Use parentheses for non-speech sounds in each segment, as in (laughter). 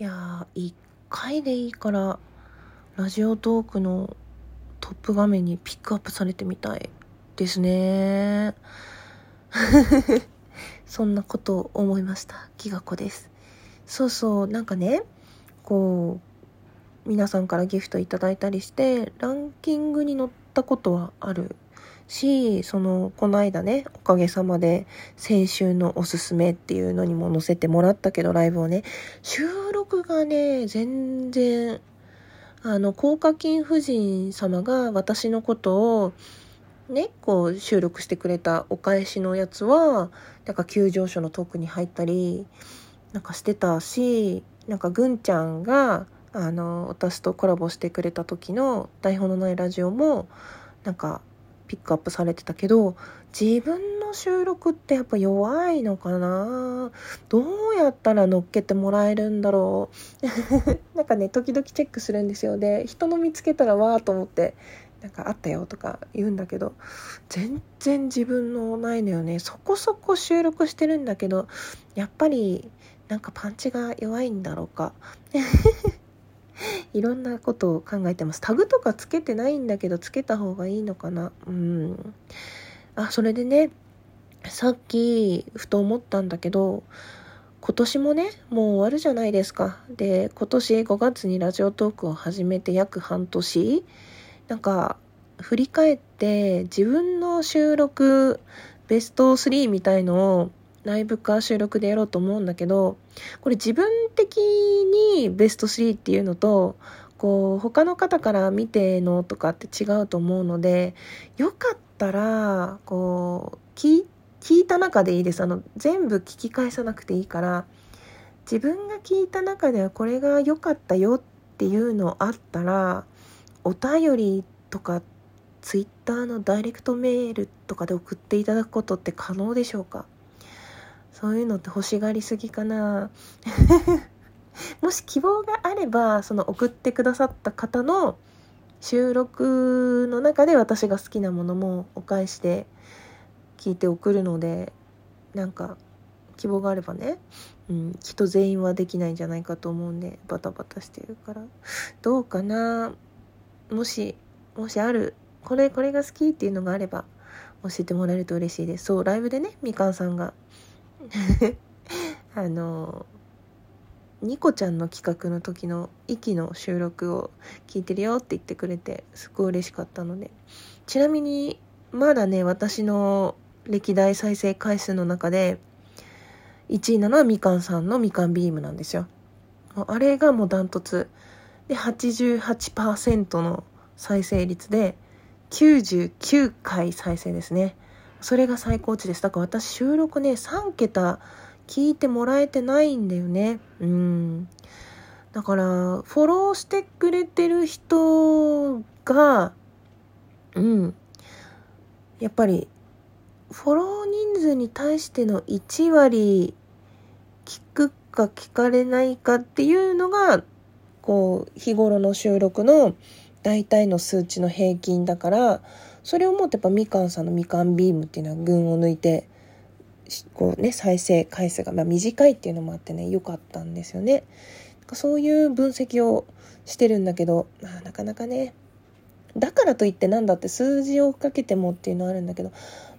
いやー、一回でいいから、ラジオトークのトップ画面にピックアップされてみたいですね。(laughs) そんなことを思いました。ギガ子です。そうそう、なんかね、こう、皆さんからギフトいただいたりして、ランキングに載ったことはあるし、その、この間ね、おかげさまで、先週のおすすめっていうのにも載せてもらったけど、ライブをね、収録がね、全然、あの、高課金夫人様が私のことを、ね、こう収録してくれたお返しのやつは、なんか急上昇のトークに入ったり、なんかしてたし、なんかぐんちゃんが、あの、私とコラボしてくれた時の台本のないラジオも、なんかピックアップされてたけど、自分の収録ってやっぱ弱いのかな？どうやったら乗っけてもらえるんだろう？(laughs) なんかね、時々チェックするんですよ。で、人の見つけたらわーと思って、なんかあったよとか言うんだけど、全然自分のないのよね。そこそこ収録してるんだけど、やっぱりなんかパンチが弱いんだろうか？(laughs) いろんなことを考えてます。タグとかつけてないんだけど、つけた方がいいのかな。うん。あ、それでね、さっき、ふと思ったんだけど、今年もね、もう終わるじゃないですか。で、今年5月にラジオトークを始めて約半年、なんか、振り返って自分の収録ベスト3みたいのをライブか収録でやろうと思うんだけど、これ自分的にベスト3っていうのと、こう、他の方から見てのとかって違うと思うので、よかったら、こう、聞い聞いた中でいいです。あの、全部聞き返さなくていいから、自分が聞いた中ではこれが良かったよっていうのあったら、お便りとか、ツイッターのダイレクトメールとかで送っていただくことって可能でしょうか？そういうのって欲しがりすぎかな (laughs) もし希望があれば、その送ってくださった方の収録の中で私が好きなものもお返しで聞いて送るので、なんか希望があればね、うん、きっと全員はできないんじゃないかと思うんで、バタバタしてるから。どうかなもし、もしある、これ、これが好きっていうのがあれば、教えてもらえると嬉しいです。そう、ライブでね、みかんさんが、(laughs) あの、ニコちゃんの企画の時の息の収録を聞いてるよって言ってくれて、すごい嬉しかったので。ちなみに、まだね、私の歴代再生回数の中で、1位なのはみかんさんのみかんビームなんですよ。あれがもうダントツ。で、88%の再生率で、99回再生ですね。それが最高値です。だから私収録ね、3桁聞いてもらえてないんだよね。うん。だから、フォローしてくれてる人が、うん。やっぱり、フォロー人数に対しての1割聞くか聞かれないかっていうのが、こう、日頃の収録の大体の数値の平均だから、それをもってやっぱみかんさんのみかんビームっていうのは群を抜いて、こうね、再生回数が、まあ、短いっていうのもあってね、良かったんですよね。そういう分析をしてるんだけど、まあ、なかなかね、だからといってなんだって数字を追っかけてもっていうのはあるんだけど、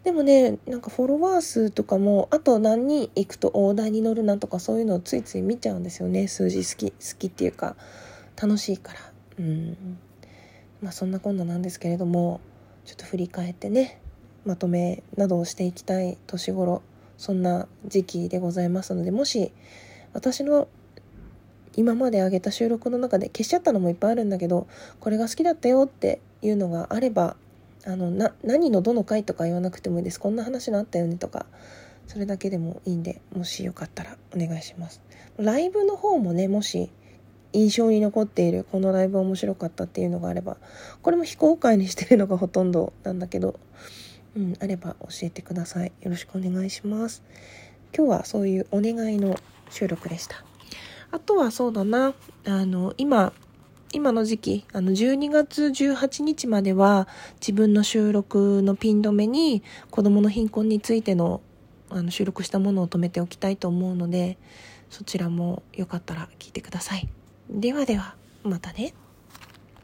でもね、なんかフォロワー数とかも、あと何人行くと大台に乗るなとかそういうのをついつい見ちゃうんですよね。数字好き、好きっていうか、楽しいから。うん。まあそんなこんななんですけれども、ちょっと振り返ってね、まとめなどをしていきたい年頃、そんな時期でございますので、もし私の今まで上げた収録の中で消しちゃったのもいっぱいあるんだけど、これが好きだったよっていうのがあれば、あの、な、何のどの回とか言わなくてもいいです。こんな話のあったよねとか、それだけでもいいんで、もしよかったらお願いします。ライブの方もね、もし印象に残っている、このライブ面白かったっていうのがあれば、これも非公開にしてるのがほとんどなんだけど、うん、あれば教えてください。よろしくお願いします。今日はそういうお願いの収録でした。あとはそうだな、あの、今、今の時期、あの、12月18日までは自分の収録のピン止めに子供の貧困についてのあの収録したものを止めておきたいと思うので、そちらもよかったら聞いてくださいではではまたね。